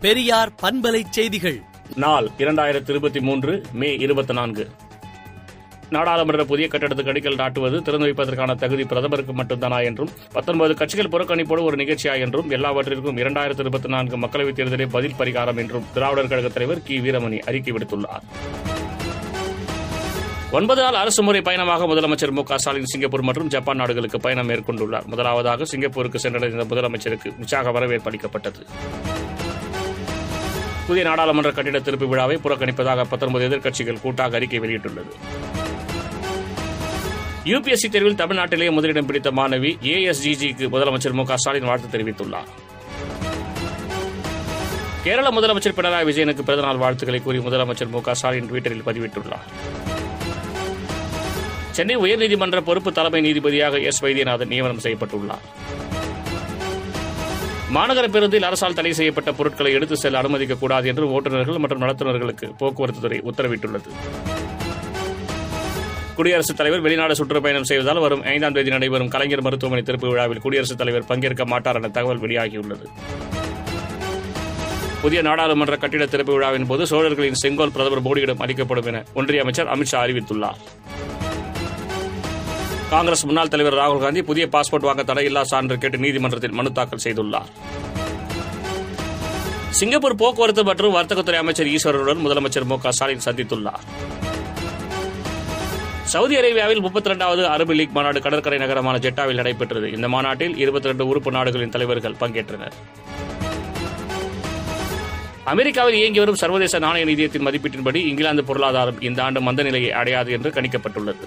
பெரியார் பண்பலை செய்திகள். நாள் இரண்டாயிரத்தி இருபத்தி மூன்று மே இருபத்தி நான்கு நாடாளுமன்ற புதிய கட்டடத்துக்கு அடிக்கல் நாட்டுவது திறந்து வைப்பதற்கான தகுதி பிரதமருக்கு மட்டும்தானா என்றும் பத்தொன்பது கட்சிகள் புறக்கணிப்போடு ஒரு நிகழ்ச்சியா என்றும் எல்லாவற்றிற்கும் இரண்டாயிரத்தி இருபத்தி நான்கு மக்களவைத் தேர்தலே பதில் பரிகாரம் என்றும் திராவிடர் கழக தலைவர் கி. வீரமணி அறிக்கை விடுத்துள்ளார். ஒன்பது நாள் அரசு முறை பயணமாக முதலமைச்சர் மு க ஸ்டாலின் சிங்கப்பூர் மற்றும் ஜப்பான் நாடுகளுக்கு பயணம் மேற்கொண்டுள்ளார். முதலாவதாக சிங்கப்பூருக்கு சென்றடைந்த முதலமைச்சருக்கு உற்சாக வரவேற்பு அளிக்கப்பட்டது. புதிய நாடாளுமன்ற கட்டிட திருப்பு விழாவை புறக்கணிப்பதாக பத்தொன்பது எதிர்க்கட்சிகள் கூட்டாக அறிக்கை வெளியிட்டுள்ளது. யுபிஎஸ்சி தேர்வில் தமிழ்நாட்டிலேயே முதலிடம் பிடித்த மாணவி ஏஎஸ்ஜிஜிக்கு முதலமைச்சர் மு க ஸ்டாலின் வாழ்த்து தெரிவித்துள்ளார். கேரள முதலமைச்சர் பினராயி விஜயனுக்கு பிறந்தநாள் வாழ்த்துக்களை கூறி முதலமைச்சர் மு க ஸ்டாலின் ட்விட்டரில் பதிவிட்டுள்ளார். சென்னை உயர்நீதிமன்ற பொறுப்பு தலைமை நீதிபதியாக எஸ் வைத்தியநாதன் நியமனம் செய்யப்பட்டுள்ளார். மாநகர பேருந்தில் அரசால் தடை செய்யப்பட்ட பொருட்களை எடுத்து செல்ல அனுமதிக்கக்கூடாது என்று ஓட்டுநர்கள் மற்றும் நடத்துனர்களுக்கு போக்குவரத்து துறை உத்தரவிட்டுள்ளது. குடியரசுத் தலைவர் வெளிநாடு சுற்றுப்பயணம் செய்வதால் வரும் ஐந்தாம் தேதி நடைபெறும் கலைஞர் மருத்துவமனை திறப்பு விழாவில் குடியரசுத் தலைவர் பங்கேற்க மாட்டார் என தகவல் வெளியாகியுள்ளது. புதிய நாடாளுமன்ற கட்டிட திறப்பு விழாவின் போது சோழர்களின் செங்கோல் பிரதமர் மோடியிடம் அளிக்கப்படும் என ஒன்றிய அமைச்சர் அமித்ஷா அறிவித்துள்ளார். காங்கிரஸ் முன்னாள் தலைவர் ராகுல் காந்தி புதிய பாஸ்போர்ட் வாங்க தடையில்லா சான்று கேட்டு நீதிமன்றத்தில் மனு தாக்கல் செய்துள்ளார். சிங்கப்பூர் போக்குவரத்து மற்றும் வர்த்தகத்துறை அமைச்சர் ஈஸ்வரனுடன் முதலமைச்சர் மு க ஸ்டாலின் சந்தித்துள்ளார். சவுதி அரேபியாவில் முப்பத்தி இரண்டாவது அரபு லீக் மாநாடு கடற்கரை நகரமான ஜெட்டாவில் நடைபெற்றது. இந்த மாநாட்டில் இருபத்தி ரெண்டு உறுப்பு நாடுகளின் தலைவர்கள் பங்கேற்றனர். அமெரிக்காவில் இயங்கி வரும் சர்வதேச நாணய நிதியத்தின் மதிப்பீட்டின்படி இங்கிலாந்து பொருளாதாரம் இந்த ஆண்டு மந்த நிலையை அடையாது என்று கணிக்கப்பட்டுள்ளது.